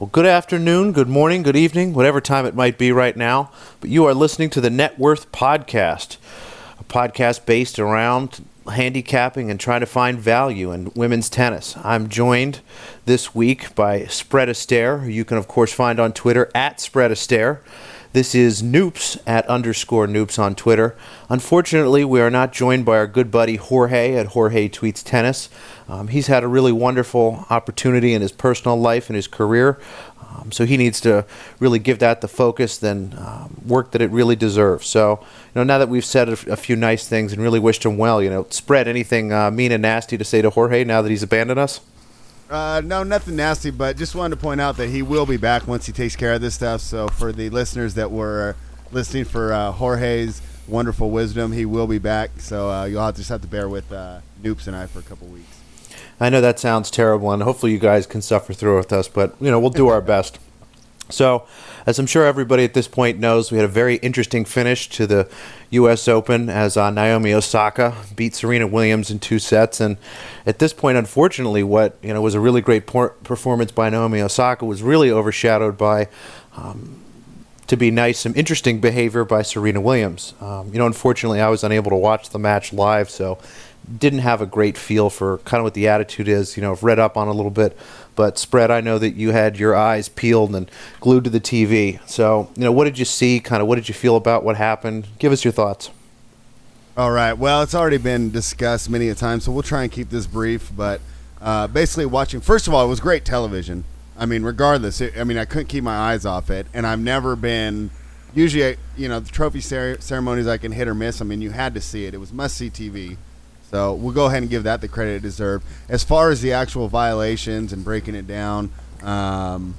Well, good afternoon, good morning, good evening, whatever time it might be right now. But you are listening to the Net Worth Podcast, a podcast based around handicapping and trying to find value in women's tennis. I'm joined this week by Spread Astaire, who you can, of course, find on Twitter at Spread Astaire. This is Noops at underscore Noops on Twitter. Unfortunately, we are not joined by our good buddy Jorge at Jorge Tweets Tennis. Um, he's had a really wonderful opportunity in his personal life and his career, um, so he needs to really give that the focus and um, work that it really deserves. So, you know, now that we've said a, few nice things and really wished him well, you know, spread anything uh, mean and nasty to say to Jorge now that he's abandoned us. Uh, no, nothing nasty, but just wanted to point out that he will be back once he takes care of this stuff. So for the listeners that were listening for uh, Jorge's wonderful wisdom, he will be back. So uh, you'll have to, just have to bear with uh, Noops and I for a couple weeks. I know that sounds terrible, and hopefully you guys can suffer through it with us, but you know we'll do our best. So, as I'm sure everybody at this point knows, we had a very interesting finish to the U.S. Open as uh, Naomi Osaka beat Serena Williams in two sets. And at this point, unfortunately, what you know was a really great por- performance by Naomi Osaka was really overshadowed by. Um, to be nice, some interesting behavior by Serena Williams. Um, you know, unfortunately, I was unable to watch the match live, so didn't have a great feel for kind of what the attitude is. You know, I've read up on a little bit, but spread. I know that you had your eyes peeled and glued to the TV. So, you know, what did you see? Kind of, what did you feel about what happened? Give us your thoughts. All right. Well, it's already been discussed many a time, so we'll try and keep this brief. But uh, basically, watching. First of all, it was great television. I mean, regardless, it, I mean, I couldn't keep my eyes off it, and I've never been. Usually, you know, the trophy cer- ceremonies I can hit or miss. I mean, you had to see it. It was must see TV. So we'll go ahead and give that the credit it deserved. As far as the actual violations and breaking it down, um,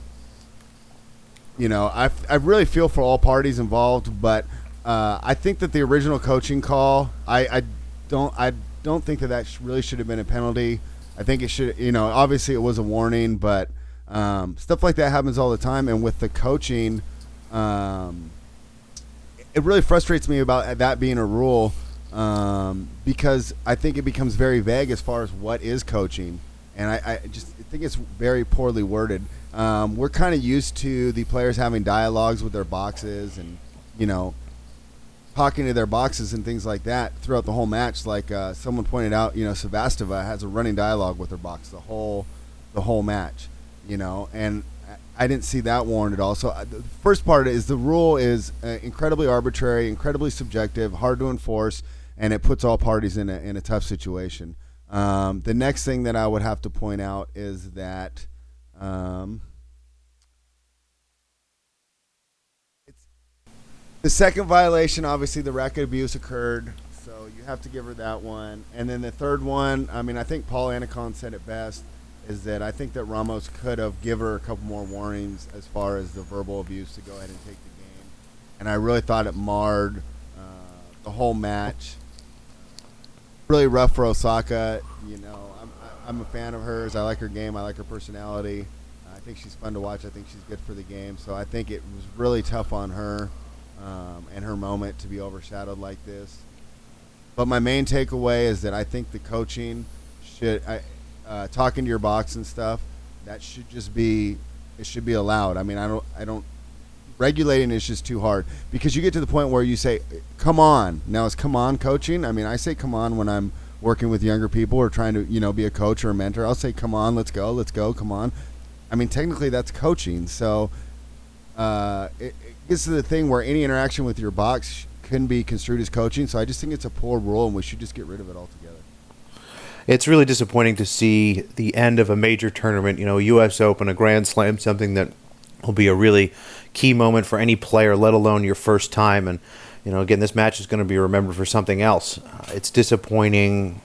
you know, I, I really feel for all parties involved, but uh, I think that the original coaching call, I, I don't I don't think that that really should have been a penalty. I think it should, you know, obviously it was a warning, but um, stuff like that happens all the time. And with the coaching, um, it really frustrates me about that being a rule um, because I think it becomes very vague as far as what is coaching, and I, I just think it's very poorly worded. Um, we're kind of used to the players having dialogues with their boxes and you know talking to their boxes and things like that throughout the whole match. Like uh, someone pointed out, you know, Sevastova has a running dialogue with her box the whole the whole match, you know, and I didn't see that warned at all. So uh, the first part is the rule is uh, incredibly arbitrary, incredibly subjective, hard to enforce, and it puts all parties in a, in a tough situation. Um, the next thing that I would have to point out is that um, it's the second violation. Obviously, the racket abuse occurred, so you have to give her that one. And then the third one, I mean, I think Paul Annacone said it best is that I think that Ramos could have given her a couple more warnings as far as the verbal abuse to go ahead and take the game. And I really thought it marred uh, the whole match. Really rough for Osaka. You know, I'm, I'm a fan of hers. I like her game. I like her personality. I think she's fun to watch. I think she's good for the game. So I think it was really tough on her um, and her moment to be overshadowed like this. But my main takeaway is that I think the coaching should. I, uh, talking to your box and stuff, that should just be it should be allowed. I mean, I don't I don't regulating is just too hard because you get to the point where you say, "Come on." Now it's "come on" coaching. I mean, I say "come on" when I'm working with younger people or trying to you know be a coach or a mentor. I'll say "come on, let's go, let's go, come on." I mean, technically that's coaching. So uh, it, it gets to the thing where any interaction with your box can be construed as coaching. So I just think it's a poor rule, and we should just get rid of it altogether it's really disappointing to see the end of a major tournament, you know, U.S. Open, a Grand Slam, something that will be a really key moment for any player, let alone your first time. And, you know, again, this match is going to be remembered for something else. Uh, it's disappointing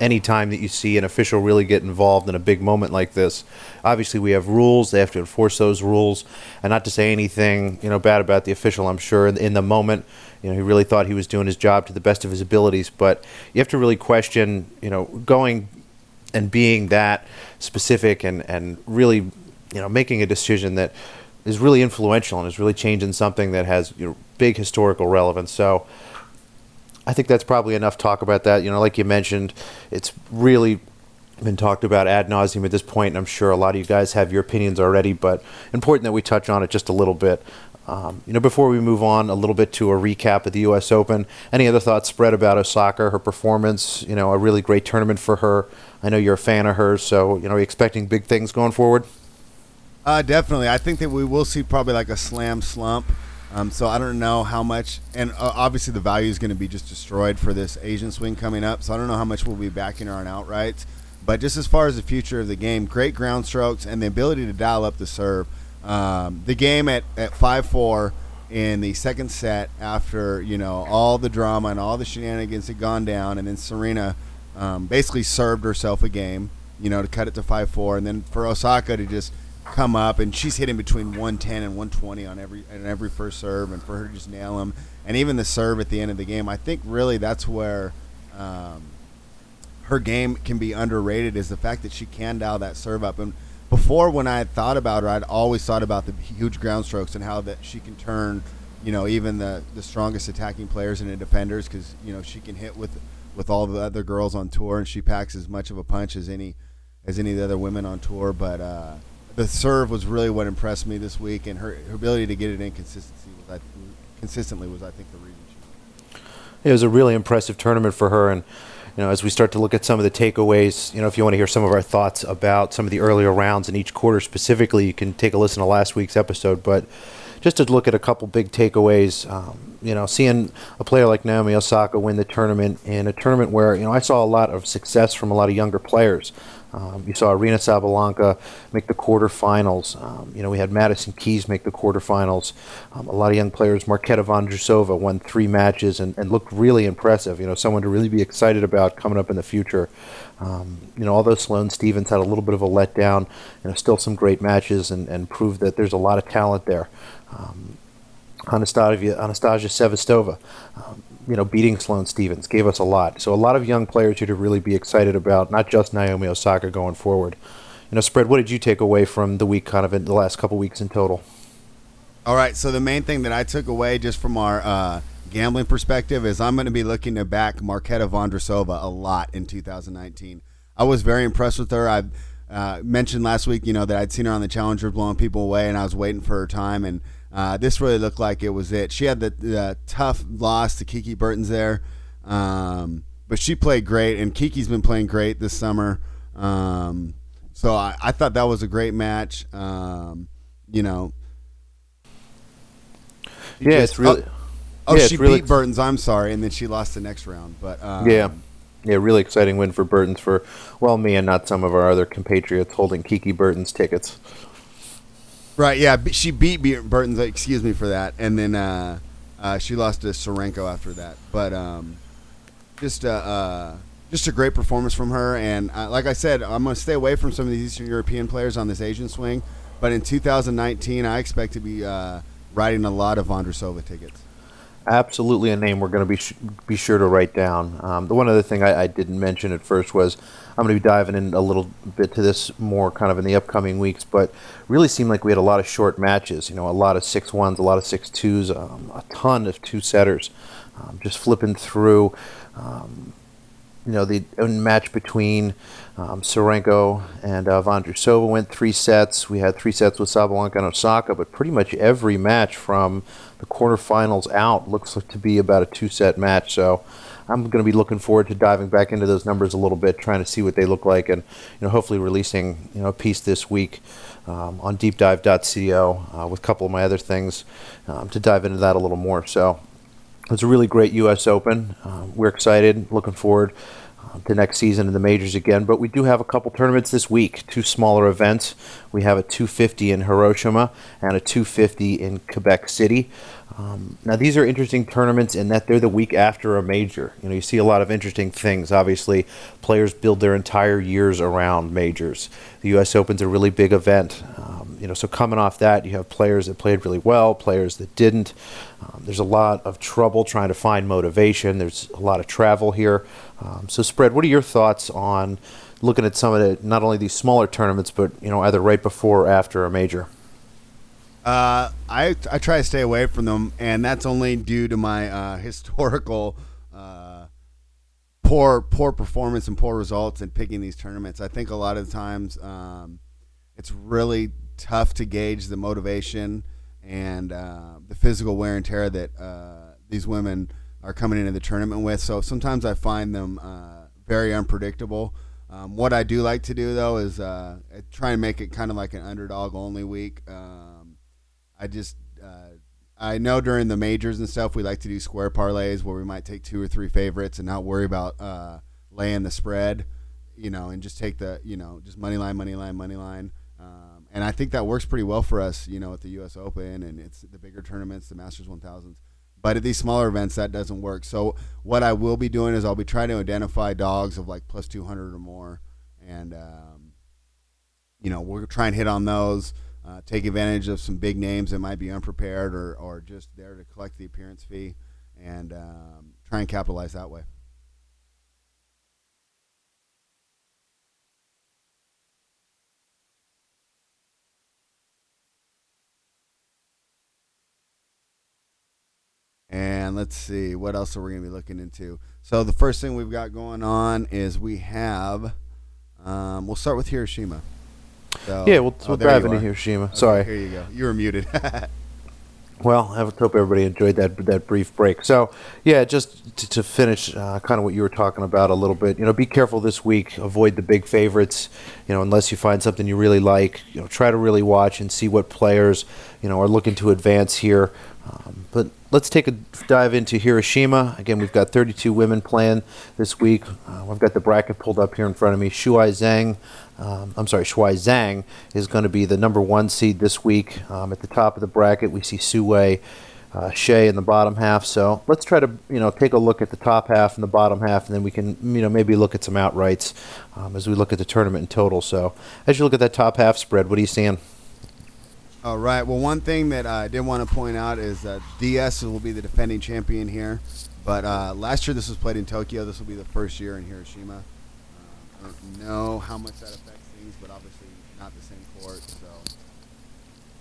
anytime that you see an official really get involved in a big moment like this. Obviously, we have rules; they have to enforce those rules, and not to say anything you know bad about the official. I'm sure in, in the moment, you know, he really thought he was doing his job to the best of his abilities, but you have to really question, you know, going and being that specific and and really, you know, making a decision that is really influential and is really changing something that has you know, big historical relevance. So. I think that's probably enough talk about that. You know, like you mentioned, it's really been talked about ad nauseum at this point, and I'm sure a lot of you guys have your opinions already, but important that we touch on it just a little bit. Um, you know, before we move on a little bit to a recap of the U.S. Open, any other thoughts spread about Osaka, her performance? You know, a really great tournament for her. I know you're a fan of hers, so you know, are you expecting big things going forward? Uh, definitely. I think that we will see probably like a slam slump. Um, so I don't know how much, and uh, obviously the value is going to be just destroyed for this Asian swing coming up. So I don't know how much we'll be backing on outrights. But just as far as the future of the game, great ground strokes and the ability to dial up the serve. Um, the game at, at 5 4 in the second set, after you know all the drama and all the shenanigans had gone down, and then Serena um, basically served herself a game, you know, to cut it to 5 4. And then for Osaka to just come up, and she's hitting between 110 and 120 on every on every first serve, and for her to just nail them, and even the serve at the end of the game, I think really that's where um, her game can be underrated is the fact that she can dial that serve up. And before, when I thought about her, I'd always thought about the huge ground strokes and how that she can turn, you know, even the the strongest attacking players into defenders because you know she can hit with with all the other girls on tour, and she packs as much of a punch as any as any of the other women on tour, but. Uh, the serve was really what impressed me this week, and her, her ability to get it in consistency was I, consistently was I think the reason. She it was a really impressive tournament for her, and you know as we start to look at some of the takeaways, you know if you want to hear some of our thoughts about some of the earlier rounds in each quarter specifically, you can take a listen to last week's episode, but. Just to look at a couple big takeaways, um, you know, seeing a player like Naomi Osaka win the tournament in a tournament where you know I saw a lot of success from a lot of younger players. Um, you saw Aryna Sabalenka make the quarterfinals. Um, you know, we had Madison Keys make the quarterfinals. Um, a lot of young players. Marketa Vondrousova won three matches and, and, looked really impressive. You know, someone to really be excited about coming up in the future. Um, you know, although Sloane Stevens had a little bit of a letdown, you know, still some great matches and, and proved that there's a lot of talent there. Um, Anastasia, Anastasia Sevastova, um, you know, beating Sloane Stevens gave us a lot. So a lot of young players here to really be excited about, not just Naomi Osaka going forward. You know, spread. What did you take away from the week, kind of in the last couple weeks in total? All right. So the main thing that I took away just from our uh, gambling perspective is I'm going to be looking to back Marketa Vondrousova a lot in 2019. I was very impressed with her. I uh, mentioned last week, you know, that I'd seen her on the Challenger blowing people away, and I was waiting for her time and uh, this really looked like it was it. She had the, the tough loss to Kiki Bertens there, um, but she played great, and Kiki's been playing great this summer. Um, so I, I, thought that was a great match. Um, you know, yeah, just, it's really. Oh, oh yeah, she really beat Bertens. I'm sorry, and then she lost the next round. But um, yeah, yeah, really exciting win for Bertens for well me and not some of our other compatriots holding Kiki Bertens tickets. Right. Yeah. She beat Bertens. Excuse me for that. And then uh, uh, she lost to Tsurenko after that. But um, just uh, uh, just a great performance from her. And uh, like I said, I'm to stay away from some of these Eastern European players on this Asian swing. But in 2019, I expect to be uh, riding a lot of Vondrousova tickets absolutely a name we're going to be sh- be sure to write down. Um, the one other thing I, I, didn't mention at first was I'm going to be diving in a little bit to this more kind of in the upcoming weeks, but really seemed like we had a lot of short matches. You know, a lot of six ones, a lot of six twos, um, a ton of two setters, um, just flipping through. Um, you know, the match between um, Tsurenko and uh, went three sets. We had three sets with Sabalenka and Osaka, but pretty much every match from the quarterfinals out looks to be about a two-set match. So I'm going to be looking forward to diving back into those numbers a little bit, trying to see what they look like, and you know, hopefully releasing you know a piece this week um, on DeepDive.co uh, with a couple of my other things um, to dive into that a little more. So it's a really great U.S. Open. Uh, we're excited, looking forward to next season in the majors again. But we do have a couple tournaments this week, two smaller events. We have a 250 in Hiroshima and a 250 in Quebec City. Um, now these are interesting tournaments in that they're the week after a major. You know, you see a lot of interesting things. Obviously, players build their entire years around majors. The U.S. Open's a really big event. You know, so coming off that, you have players that played really well, players that didn't. Um, there's a lot of trouble trying to find motivation. There's a lot of travel here. Um, so, spread. What are your thoughts on looking at some of the not only these smaller tournaments, but you know, either right before or after a major? Uh, I I try to stay away from them, and that's only due to my uh, historical uh, poor poor performance and poor results in picking these tournaments. I think a lot of the times um, it's really tough to gauge the motivation and uh, the physical wear and tear that uh, these women are coming into the tournament with. So sometimes I find them uh, very unpredictable. Um, what I do like to do though is uh, try and make it kind of like an underdog only week. Um, I just uh, I know during the majors and stuff we like to do square parlays where we might take two or three favorites and not worry about uh, laying the spread, you know, and just take the you know just money line, money line, money line. And I think that works pretty well for us, you know, at the U.S. Open and it's the bigger tournaments, the Masters 1000s. But at these smaller events, that doesn't work. So what I will be doing is I'll be trying to identify dogs of like plus 200 or more, and um, you know we'll try and hit on those. Uh, take advantage of some big names that might be unprepared or, or just there to collect the appearance fee, and um, try and capitalize that way. And let's see, what else are we going to be looking into? So the first thing we've got going on is we have, um, we'll start with Hiroshima. So, yeah, we'll, oh, we'll dive into Hiroshima. Okay, Sorry. Here you go. You were muted. well, I hope everybody enjoyed that that brief break. So, yeah, just to, to finish, uh, kind of what you were talking about a little bit. You know, be careful this week. Avoid the big favorites. You know, unless you find something you really like. You know, try to really watch and see what players you know are looking to advance here. Um, but let's take a dive into Hiroshima. Again, we've got 32 women playing this week. Uh, I've got the bracket pulled up here in front of me. Shuai Zhang, um, I'm sorry, Shuai Zhang is going to be the number one seed this week. Um, at the top of the bracket, we see Su Wei. Uh, Hsieh in the bottom half. So let's try to you know take a look at the top half and the bottom half, and then we can you know maybe look at some outrights um, as we look at the tournament in total. So as you look at that top half spread, what are you seeing? All right. Well, one thing that I did want to point out is that Diyas will be the defending champion here. But uh, last year this was played in Tokyo. This will be the first year in Hiroshima. Uh, I don't know how much that affects things, but obviously not the same court. So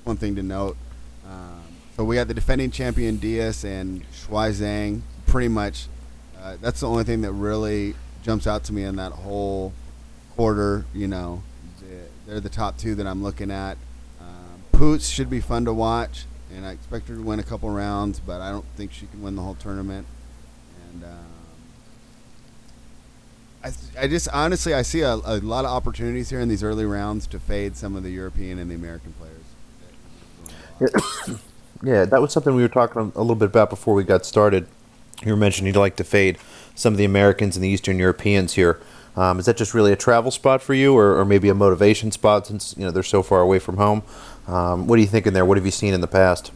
one thing to note. Um, so we got the defending champion Diyas and Shuai Zhang. Pretty much, uh, that's the only thing that really jumps out to me in that whole quarter. You know, they're the top two that I'm looking at. Poots should be fun to watch, and I expect her to win a couple rounds, but I don't think she can win the whole tournament. And um, I, I just honestly I see a, a, lot of opportunities here in these early rounds to fade some of the European and the American players. Yeah, yeah that was something we were talking a little bit about before we got started. You were mentioning you'd like to fade some of the Americans and the Eastern Europeans here. Um, is that just really a travel spot for you, or, or, maybe a motivation spot since you know they're so far away from home? Um, what are you thinking there? What have you seen in the past?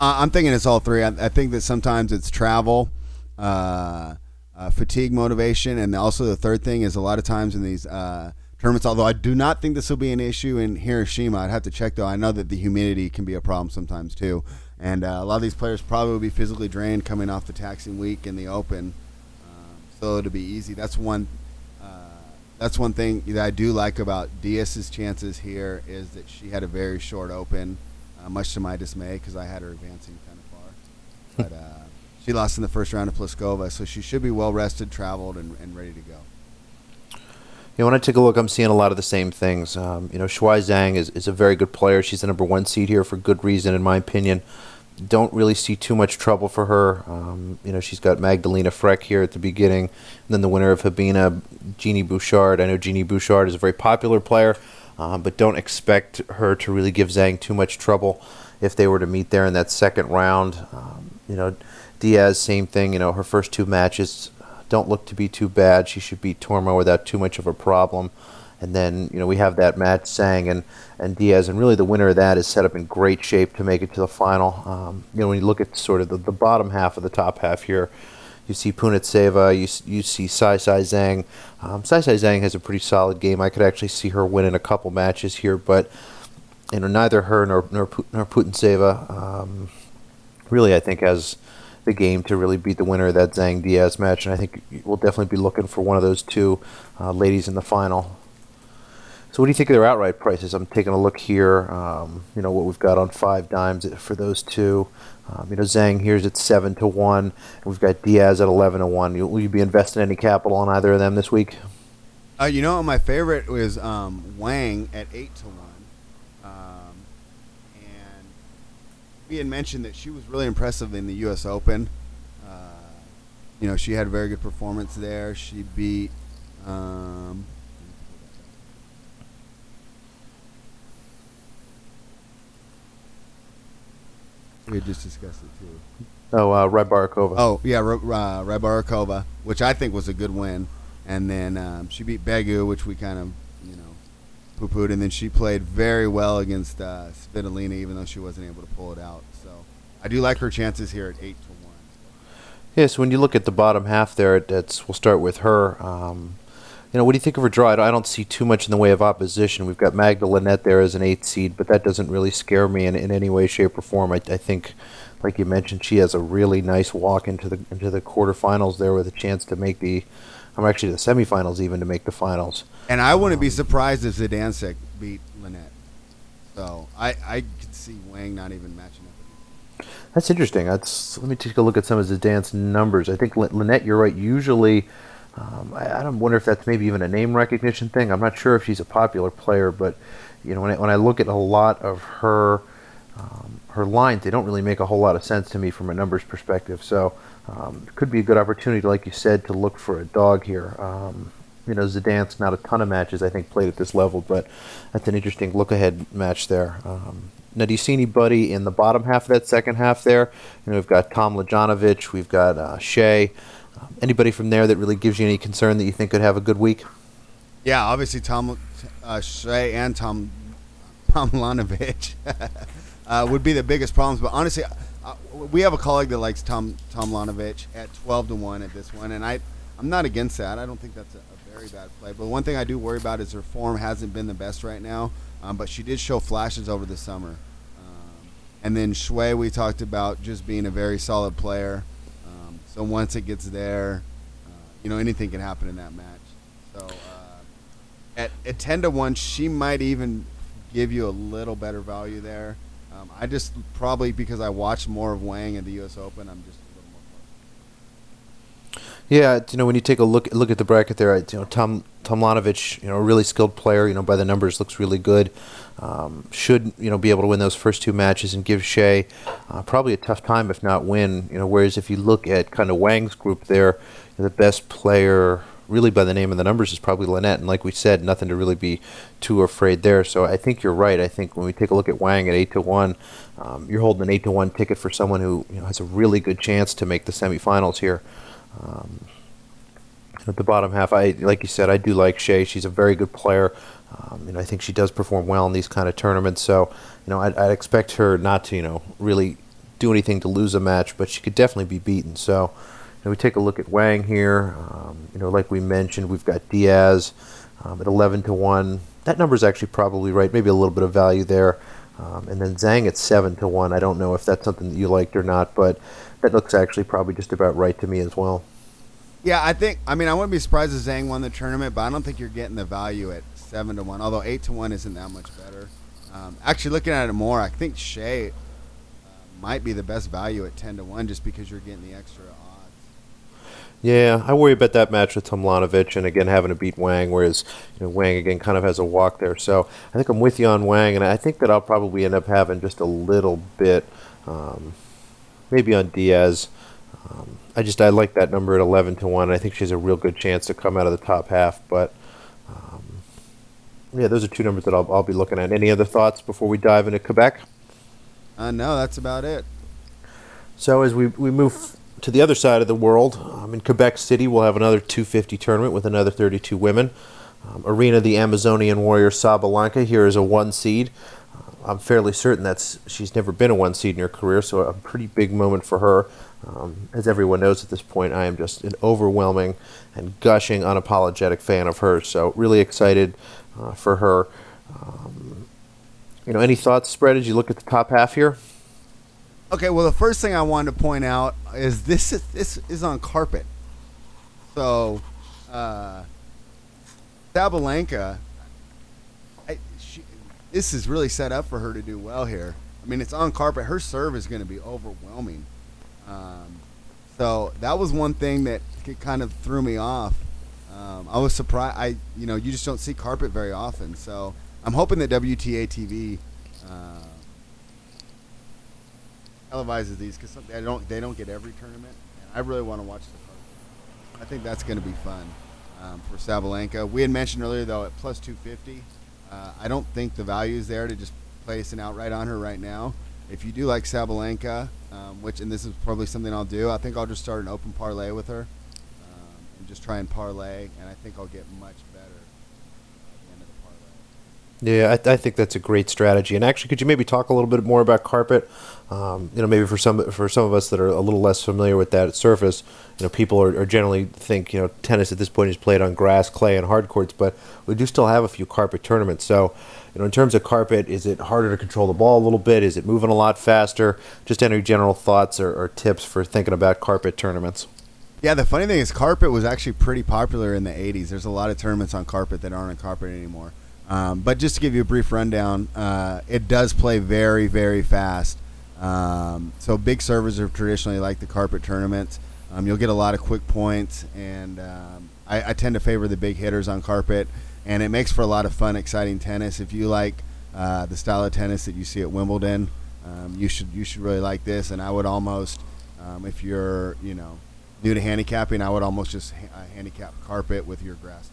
I'm thinking it's all three. I, I think that sometimes it's travel, uh, uh, fatigue, motivation, and also the third thing is a lot of times in these uh, tournaments. Although I do not think this will be an issue in Hiroshima, I'd have to check though. I know that the humidity can be a problem sometimes too, and uh, a lot of these players probably will be physically drained coming off the taxing week in the Open. Um, so it'll be easy. That's one that's one thing that I do like about Diyas's chances here is that she had a very short open, uh, much to my dismay because I had her advancing kind of far. But uh, she lost in the first round of Pliskova, so she should be well rested, traveled, and, and ready to go. You know, when I take a look, I'm seeing a lot of the same things. Um, you know, Shuai Zhang is, is a very good player. She's the number one seed here for good reason, in my opinion don't really see too much trouble for her. Um, you know, she's got Magdalena Frech here at the beginning, and then the winner of Hibino, Genie Bouchard. I know Genie Bouchard is a very popular player, um, but don't expect her to really give Zhang too much trouble if they were to meet there in that second round. Um, you know, Diyas, same thing. You know, her first two matches don't look to be too bad. She should beat Tormo without too much of a problem. And then, you know, we have that match Zhang and, and Diyas, and really the winner of that is set up in great shape to make it to the final. Um, you know, when you look at sort of the, the bottom half of the top half here, you see Putintseva, you, you see Saisai Zheng. Um, Saisai Zheng has a pretty solid game. I could actually see her winning a couple matches here, but you know, neither her nor nor, nor Putintseva um, really, I think, has the game to really beat the winner of that Zhang Diyas match, and I think we'll definitely be looking for one of those two uh, ladies in the final. So what do you think of their outright prices? I'm taking a look here. Um, you know what we've got on 5Dimes for those two. Um, you know Zhang here's at seven to one. We've got Diyas at eleven to one. will you be investing any capital on either of them this week? Uh, you know, my favorite was um, Wang at eight to one. Um, and we had mentioned that she was really impressive in the U.S. Open. Uh, you know, she had a very good performance there. She beat. Um, We had just discussed it too. Oh, uh, Rybarikova. Oh yeah, R- uh, Rybarikova, which I think was a good win, and then um, she beat Begu, which we kind of you know poo-pooed, and then she played very well against uh, Svitolina, even though she wasn't able to pull it out. So I do like her chances here at eight to one. Yeah, so when you look at the bottom half there, it's we'll start with her. Um, you know, what do you think of her draw? I don't see too much in the way of opposition. We've got Magda Linette there as an eighth seed, but that doesn't really scare me in, in any way, shape, or form. I, I think, like you mentioned, she has a really nice walk into the into the quarterfinals there with a chance to make the, I'm actually the semifinals even to make the finals. And I wouldn't um, be surprised if Zidansek beat Linette. So I I could see Wang not even matching up. That's interesting. That's let me take a look at some of Zidane's numbers. I think Linette, you're right. Usually um, I, I don't wonder if that's maybe even a name recognition thing. I'm not sure if she's a popular player, but you know, when I, when I look at a lot of her um, her lines, they don't really make a whole lot of sense to me from a numbers perspective. So um, it could be a good opportunity, like you said, to look for a dog here. Um, you know, Zidane's not a ton of matches I think played at this level, but that's an interesting look ahead match there. Um, now, do you see anybody in the bottom half of that second half there? You know, we've got Tomljanovic, we've got uh, Hsieh. Anybody from there that really gives you any concern that you think could have a good week? Yeah, obviously Tom uh, Hsieh and Tom Tomljanovic uh, would be the biggest problems. But honestly, uh, we have a colleague that likes Tom Tomljanovic at twelve to one at this one, and I I'm not against that. I don't think that's a, a very bad play. But one thing I do worry about is her form hasn't been the best right now. Um, but she did show flashes over the summer. Um, and then Hsieh, we talked about just being a very solid player. So once it gets there, uh, you know anything can happen in that match. So uh, at at ten to one, she might even give you a little better value there. Um, I just probably because I watched more of Wang at the U.S. Open, I'm just yeah, you know when you take a look look at the bracket there, you know Tom Tomljanovic, you know a really skilled player. You know by the numbers looks really good. Um, should you know be able to win those first two matches and give Hsieh uh, probably a tough time if not win. You know whereas if you look at kind of Wang's group there, the best player really by the name of the numbers is probably Linette. And like we said, nothing to really be too afraid there. So I think you're right. I think when we take a look at Wang at eight to one, um, you're holding an eight to one ticket for someone who you know, has a really good chance to make the semifinals here. Um, at the bottom half, I like you said, I do like Hsieh. She's a very good player. Um, you know, I think she does perform well in these kind of tournaments. So, you know, I'd, I'd, expect her not to, you know, really do anything to lose a match, but she could definitely be beaten. So, you know, we take a look at Wang here. Um, you know, like we mentioned, we've got Diyas um, at 11 to one. That number is actually probably right. Maybe a little bit of value there. Um, and then Zhang at seven to one. I don't know if that's something that you liked or not, but that looks actually probably just about right to me as well. Yeah, I think. I mean, I wouldn't be surprised if Zhang won the tournament, but I don't think you're getting the value at seven to one. Although eight to one isn't that much better. Um, actually, looking at it more, I think Hsieh uh, might be the best value at ten to one, just because you're getting the extra odds. Yeah, I worry about that match with Tomljanovic, and again having to beat Wang, whereas you know, Wang again kind of has a walk there. So I think I'm with you on Wang, and I think that I'll probably end up having just a little bit. Um, maybe on Diyas. Um, I just I like that number at eleven to one. I think she has a real good chance to come out of the top half. But um, yeah, those are two numbers that I'll, I'll be looking at. Any other thoughts before we dive into Quebec? Uh, no, that's about it. So as we we move to the other side of the world, um, in Quebec City, we'll have another 250 tournament with another 32 women. Um, Aryna, the Amazonian warrior Sabalenka here is a one seed. I'm fairly certain that she's never been a one seed in her career, so a pretty big moment for her. Um, as everyone knows at this point, I am just an overwhelming and gushing, unapologetic fan of hers. So really excited uh, for her. Um, you know, any thoughts, spread as you look at the top half here? Okay, well, the first thing I wanted to point out is this is, this is on carpet. So, uh, Sabalenka this is really set up for her to do well here. I mean, it's on carpet. Her serve is going to be overwhelming. Um, so that was one thing that kind of threw me off. Um, I was surprised. I, you know, you just don't see carpet very often. So I'm hoping that WTA TV uh, televises these because they don't they don't get every tournament, and I really want to watch the carpet. I think that's going to be fun um, for Sabalenka. We had mentioned earlier though at plus 250. Uh, I don't think the value is there to just place an outright on her right now. If you do like Sabalenka, um, which and this is probably something I'll do, I think I'll just start an open parlay with her um, and just try and parlay, and I think I'll get much better at the end of the parlay. Yeah, I, I think that's a great strategy. And actually, could you maybe talk a little bit more about carpet? Um, you know, maybe for some for some of us that are a little less familiar with that surface, you know, people are, are generally think you know tennis at this point is played on grass, clay, and hard courts, but we do still have a few carpet tournaments. So, you know, in terms of carpet, is it harder to control the ball a little bit? Is it moving a lot faster? Just any general thoughts or, or tips for thinking about carpet tournaments? Yeah, the funny thing is, carpet was actually pretty popular in the '80s. There's a lot of tournaments on carpet that aren't on carpet anymore. Um, but just to give you a brief rundown, uh, it does play very, very fast. Um, so big servers are traditionally like the carpet tournaments. Um, you'll get a lot of quick points, and um, I, I, tend to favor the big hitters on carpet, and it makes for a lot of fun, exciting tennis. If you like uh, the style of tennis that you see at Wimbledon, um, you should you should really like this. And I would almost, um, if you're you know new to handicapping, I would almost just ha- uh, handicap carpet with your grass.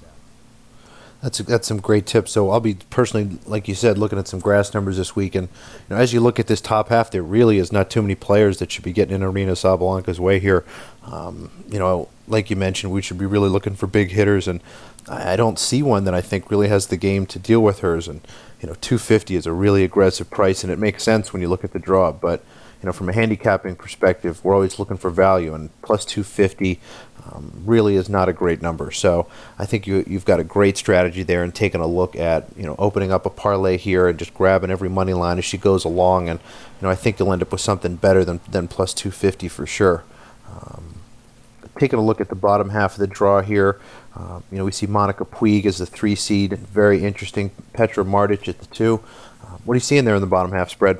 That's that's some great tips. So I'll be personally, like you said, looking at some grass numbers this week, and you know, as you look at this top half, there really is not too many players that should be getting in Aryna Sabalenka's way here. Um, you know, like you mentioned, we should be really looking for big hitters, and I don't see one that I think really has the game to deal with hers. And you know, 250 is a really aggressive price, and it makes sense when you look at the draw, but you know, from a handicapping perspective, we're always looking for value, and plus 250 um, really is not a great number. So I think you you've got a great strategy there, and taking a look at you know opening up a parlay here and just grabbing every money line as she goes along, and you know I think you'll end up with something better than than plus 250 for sure. Um, taking a look at the bottom half of the draw here, uh, you know we see Monica Puig as the three seed, very interesting. Petra Martic at the two. Uh, what are you seeing there in the bottom half spread?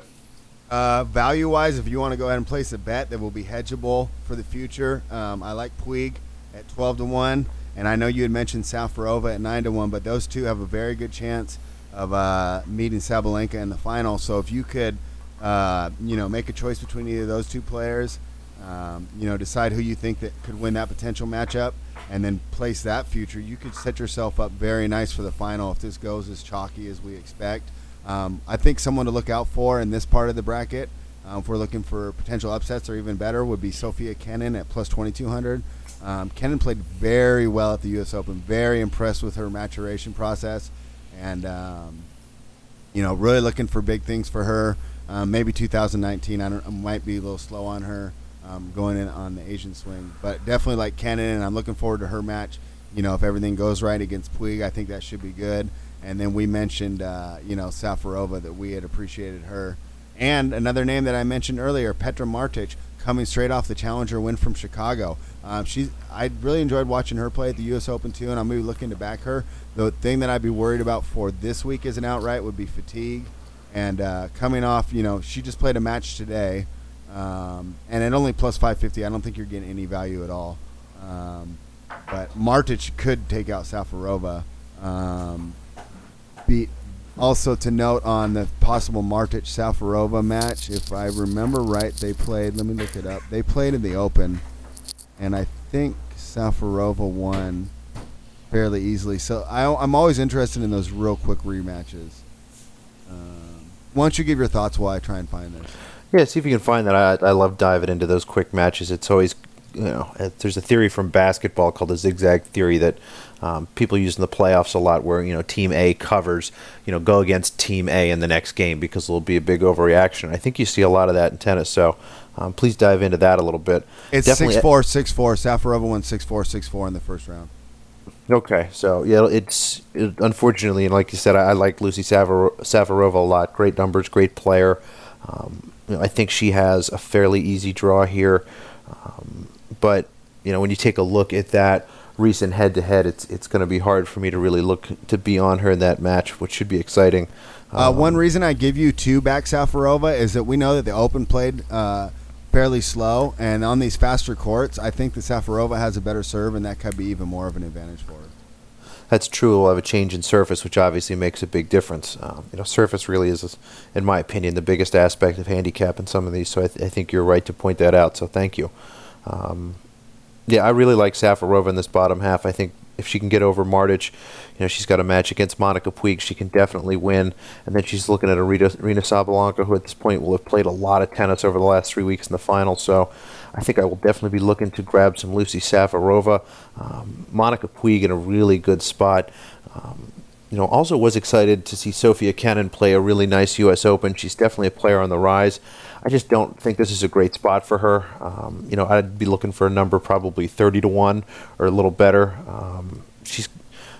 Uh, value wise, if you want to go ahead and place a bet that will be hedgeable for the future, um, I like Puig at 12 to 1. And I know you had mentioned Safarova at 9 to 1, but those two have a very good chance of uh, meeting Sabalenka in the final. So if you could, uh, you know, make a choice between either of those two players, um, you know, decide who you think that could win that potential matchup, and then place that future, you could set yourself up very nice for the final if this goes as chalky as we expect. Um, I think someone to look out for in this part of the bracket, um, if we're looking for potential upsets or even better, would be Sofia Kenin at plus 2200. Um, Kenin played very well at the U.S. Open. Very impressed with her maturation process, and um, you know, really looking for big things for her. Um, maybe 2019. I, I, might be a little slow on her um, going in on the Asian swing, but definitely like Kenin, and I'm looking forward to her match. You know, if everything goes right against Puig, I think that should be good. And then we mentioned, uh, you know, Safarova that we had appreciated her. And another name that I mentioned earlier, Petra Martic, coming straight off the Challenger win from Chicago. Um, she's I really enjoyed watching her play at the U.S. Open too, and I'm really looking to back her. The thing that I'd be worried about for this week as an outright would be fatigue. And uh, coming off, you know, she just played a match today, um, and at only plus 550, I don't think you're getting any value at all. Um, but Martic could take out Safarova. Um, also to note on the possible Martic Safarova match, if I remember right, they played. Let me look it up. They played in the Open, and I think Safarova won fairly easily. So I, am always interested in those real quick rematches. Um, why don't you give your thoughts while I try and find this? Yeah, see if you can find that. I, I love diving into those quick matches. It's always you know, there's a theory from basketball called the zigzag theory that um, people use in the playoffs a lot, where you know Team A covers, you know, go against Team A in the next game because there'll be a big overreaction. I think you see a lot of that in tennis. So um, please dive into that a little bit. It's Definitely six four six four. Safarova won six four six four in the first round. Okay, so yeah, it's it, unfortunately, and like you said, I, I like Lucie Safarova a lot. Great numbers, great player. Um, you know, I think she has a fairly easy draw here. Um, but you know, when you take a look at that recent head to head, it's it's going to be hard for me to really look to be on her in that match, which should be exciting. Uh, Um, one reason I give you two back Safarova is that we know that the Open played uh, fairly slow, and on these faster courts, I think that Safarova has a better serve, and that could be even more of an advantage for her. That's true. We'll have a change in surface, which obviously makes a big difference. Um, you know, surface really is, in my opinion, the biggest aspect of handicap in some of these. So I, th- I think you're right to point that out. So thank you. Um, yeah, I really like Safarova in this bottom half. I think if she can get over Martic, you know, she's got a match against Monica Puig. She can definitely win. And then she's looking at Aryna, Aryna Sabalenka, who at this point will have played a lot of tennis over the last three weeks in the final. So I think I will definitely be looking to grab some Lucie Safarova. Um, Monica Puig in a really good spot. Um, you know, also was excited to see Sofia Kenin play a really nice U.S. Open. She's definitely a player on the rise. I just don't think this is a great spot for her. Um, you know, I'd be looking for a number probably 30 to 1 or a little better. Um, she's,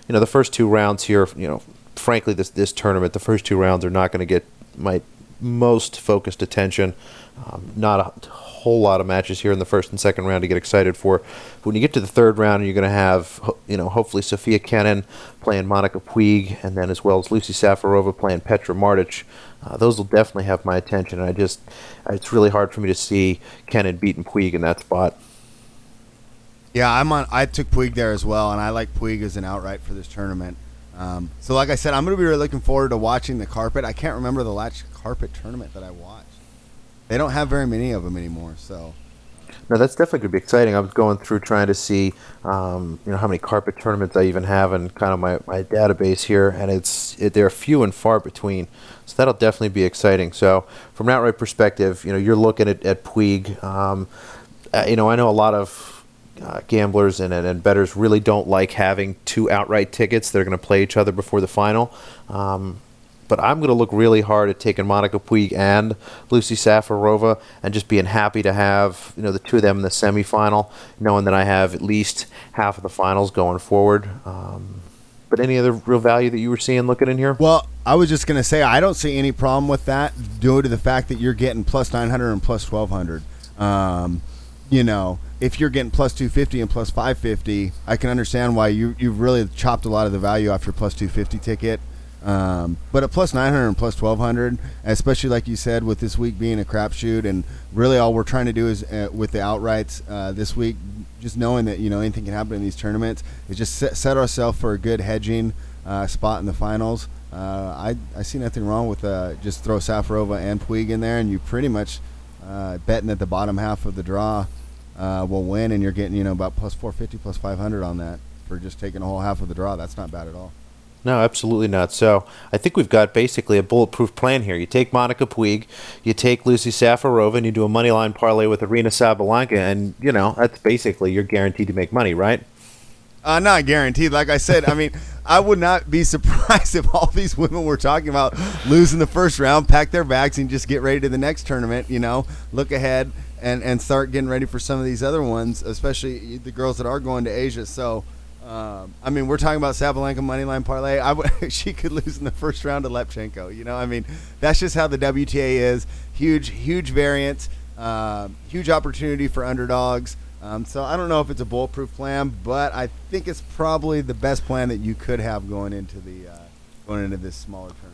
you know, the first two rounds here, you know, frankly, this, this tournament, the first two rounds are not going to get my most focused attention. Um, not a whole lot of matches here in the first and second round to get excited for. When you get to the third round, you're going to have, you know, hopefully Sofia Kenin playing Monica Puig, and then as well as Lucie Safarova playing Petra Martic. Uh, those will definitely have my attention. I just, it's really hard for me to see Kenin beating Puig in that spot. Yeah, I'm on. I took Puig there as well, and I like Puig as an outright for this tournament. Um, so, like I said, I'm going to be really looking forward to watching the carpet. I can't remember the last carpet tournament that I watched. They don't have very many of them anymore. So, No, that's definitely going to be exciting. I was going through trying to see, um, you know, how many carpet tournaments I even have in kind of my, my database here, and it's it, they're few and far between. So that'll definitely be exciting. So from an outright perspective, you know, you're looking at at Puig. Um, uh, you know, I know a lot of uh, gamblers and, and, and bettors really don't like having two outright tickets that are going to play each other before the final. Um, but I'm going to look really hard at taking Monica Puig and Lucie Safarova and just being happy to have you know the two of them in the semifinal, knowing that I have at least half of the finals going forward. Um, but any other real value that you were seeing looking in here? well, I was just going to say I don't see any problem with that due to the fact that you're getting plus 900 and plus 1200. Um, you know, if you're getting plus 250 and plus 550, I can understand why you you've really chopped a lot of the value off your plus 250 ticket. Um, but at plus 900 and plus 1200, especially like you said, with this week being a crapshoot, and really all we're trying to do is uh, with the outrights uh, this week, just knowing that you know anything can happen in these tournaments, is just set, set ourselves for a good hedging uh, spot in the finals. Uh, I I see nothing wrong with uh, just throw Safarova and Puig in there, and you pretty much uh, betting that the bottom half of the draw will win, and you're getting you know about plus 450, plus 500 on that for just taking a whole half of the draw. That's not bad at all. No, absolutely not. So I think we've got basically a bulletproof plan here. You take Monica Puig, you take Lucie Safarova, and you do a money line parlay with Aryna Sabalenka, and you know that's basically you're guaranteed to make money, right? Uh, not guaranteed. Like I said, I mean, I would not be surprised if all these women we're talking about lose in the first round, pack their bags, and just get ready to the next tournament. You know, look ahead and and start getting ready for some of these other ones, especially the girls that are going to Asia. So. Um, I mean, we're talking about Sabalenka moneyline parlay. I w- she could lose in the first round to Lepchenko. You know, I mean, that's just how the WTA is. Huge, huge variance, uh, huge opportunity for underdogs. Um, so I don't know if it's a bulletproof plan, but I think it's probably the best plan that you could have going into the uh, going into this smaller tournament.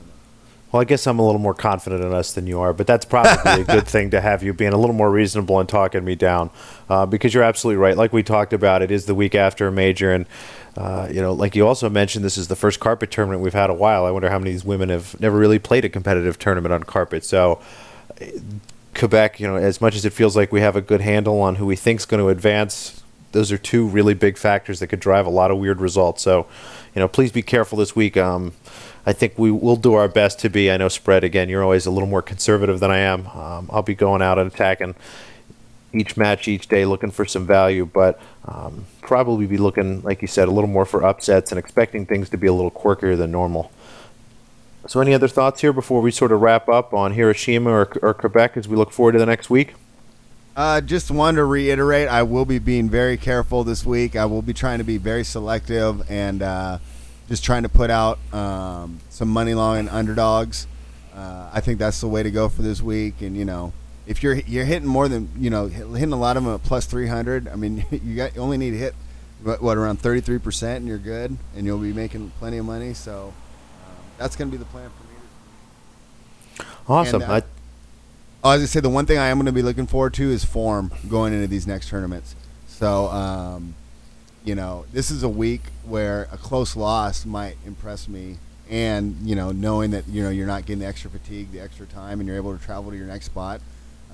Well, I guess I'm a little more confident in us than you are, but that's probably a good thing to have you being a little more reasonable and talking me down, uh, because you're absolutely right. Like we talked about, it is the week after a major, and uh, you know, like you also mentioned, this is the first carpet tournament we've had a while. I wonder how many of these women have never really played a competitive tournament on carpet. So. Quebec, you know, as much as it feels like we have a good handle on who we think's going to advance, those are two really big factors that could drive a lot of weird results. So, you know, please be careful this week. Um, I think we will do our best to be. I know spread again. You're always a little more conservative than I am. Um, I'll be going out and attacking each match each day, looking for some value, but um, probably be looking, like you said, a little more for upsets and expecting things to be a little quirkier than normal. So, any other thoughts here before we sort of wrap up on Hiroshima or, or Quebec as we look forward to the next week? Uh, just wanted to reiterate, I will be being very careful this week. I will be trying to be very selective and uh, just trying to put out um, some money long and underdogs. Uh, I think that's the way to go for this week. And you know, if you're you're hitting more than you know hitting a lot of them at plus three hundred, I mean, you got you only need to hit what, what around 33% and you're good and you'll be making plenty of money. So um, that's going to be the plan for me. Awesome. And, uh, I, I was gonna say the one thing I am going to be looking forward to is form going into these next tournaments. So, um, you know, this is a week where a close loss might impress me, and you know, knowing that you know you're not getting the extra fatigue, the extra time, and you're able to travel to your next spot.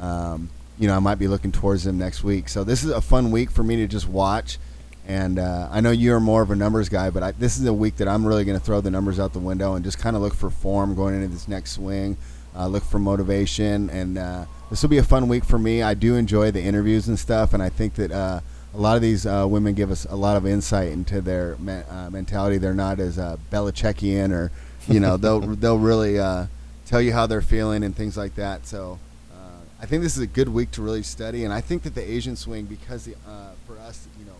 Um, you know, I might be looking towards them next week. So this is a fun week for me to just watch. And uh, I know you're more of a numbers guy, but I, this is a week that I'm really going to throw the numbers out the window and just kind of look for form going into this next swing uh, look for motivation, and uh, this will be a fun week for me. I do enjoy the interviews and stuff, and I think that uh, a lot of these uh, women give us a lot of insight into their me- uh, mentality. They're not as uh, Belichickian, or you know, they'll they'll really uh, tell you how they're feeling and things like that. So. uh, I think this is a good week to really study, and I think that the Asian swing, because the, uh, for us, you know,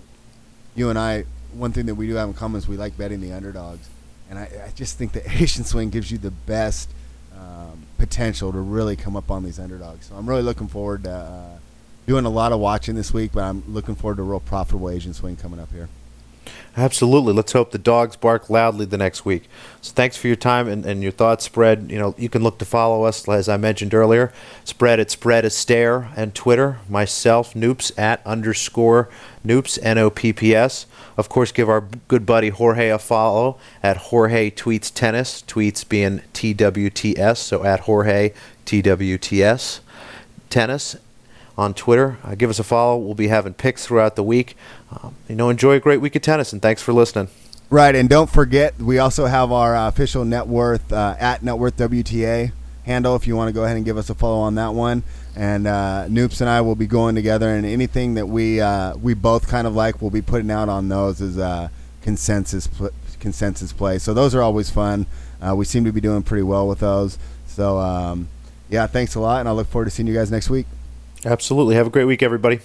you and I, one thing that we do have in common is we like betting the underdogs, and I, I just think the Asian swing gives you the best um, potential to really come up on these underdogs. So I'm really looking forward to uh, doing a lot of watching this week, but I'm looking forward to a real profitable Asian swing coming up here. Absolutely. Let's hope the dogs bark loudly the next week. So thanks for your time and, and your thoughts, Spread. You know, you can look to follow us, as I mentioned earlier. Spread at Spread a Stare and Twitter. Myself, Noops at underscore Noops, N O P P S. Of course, give our good buddy Jorge a follow at Jorge Tweets Tennis, tweets being TWTS, so at Jorge TWTS Tennis on Twitter. Uh, give us a follow. We'll be having picks throughout the week. Um, you know, enjoy a great week of tennis, and thanks for listening. Right, and don't forget, we also have our uh, official net worth uh, at net worth WTA handle. If you want to go ahead and give us a follow on that one, and uh, Noops and I will be going together, and anything that we uh, we both kind of like, we'll be putting out on those as uh, consensus pl- consensus play. So those are always fun. Uh, we seem to be doing pretty well with those. So um, yeah, thanks a lot, and I look forward to seeing you guys next week. Absolutely. Have a great week, everybody.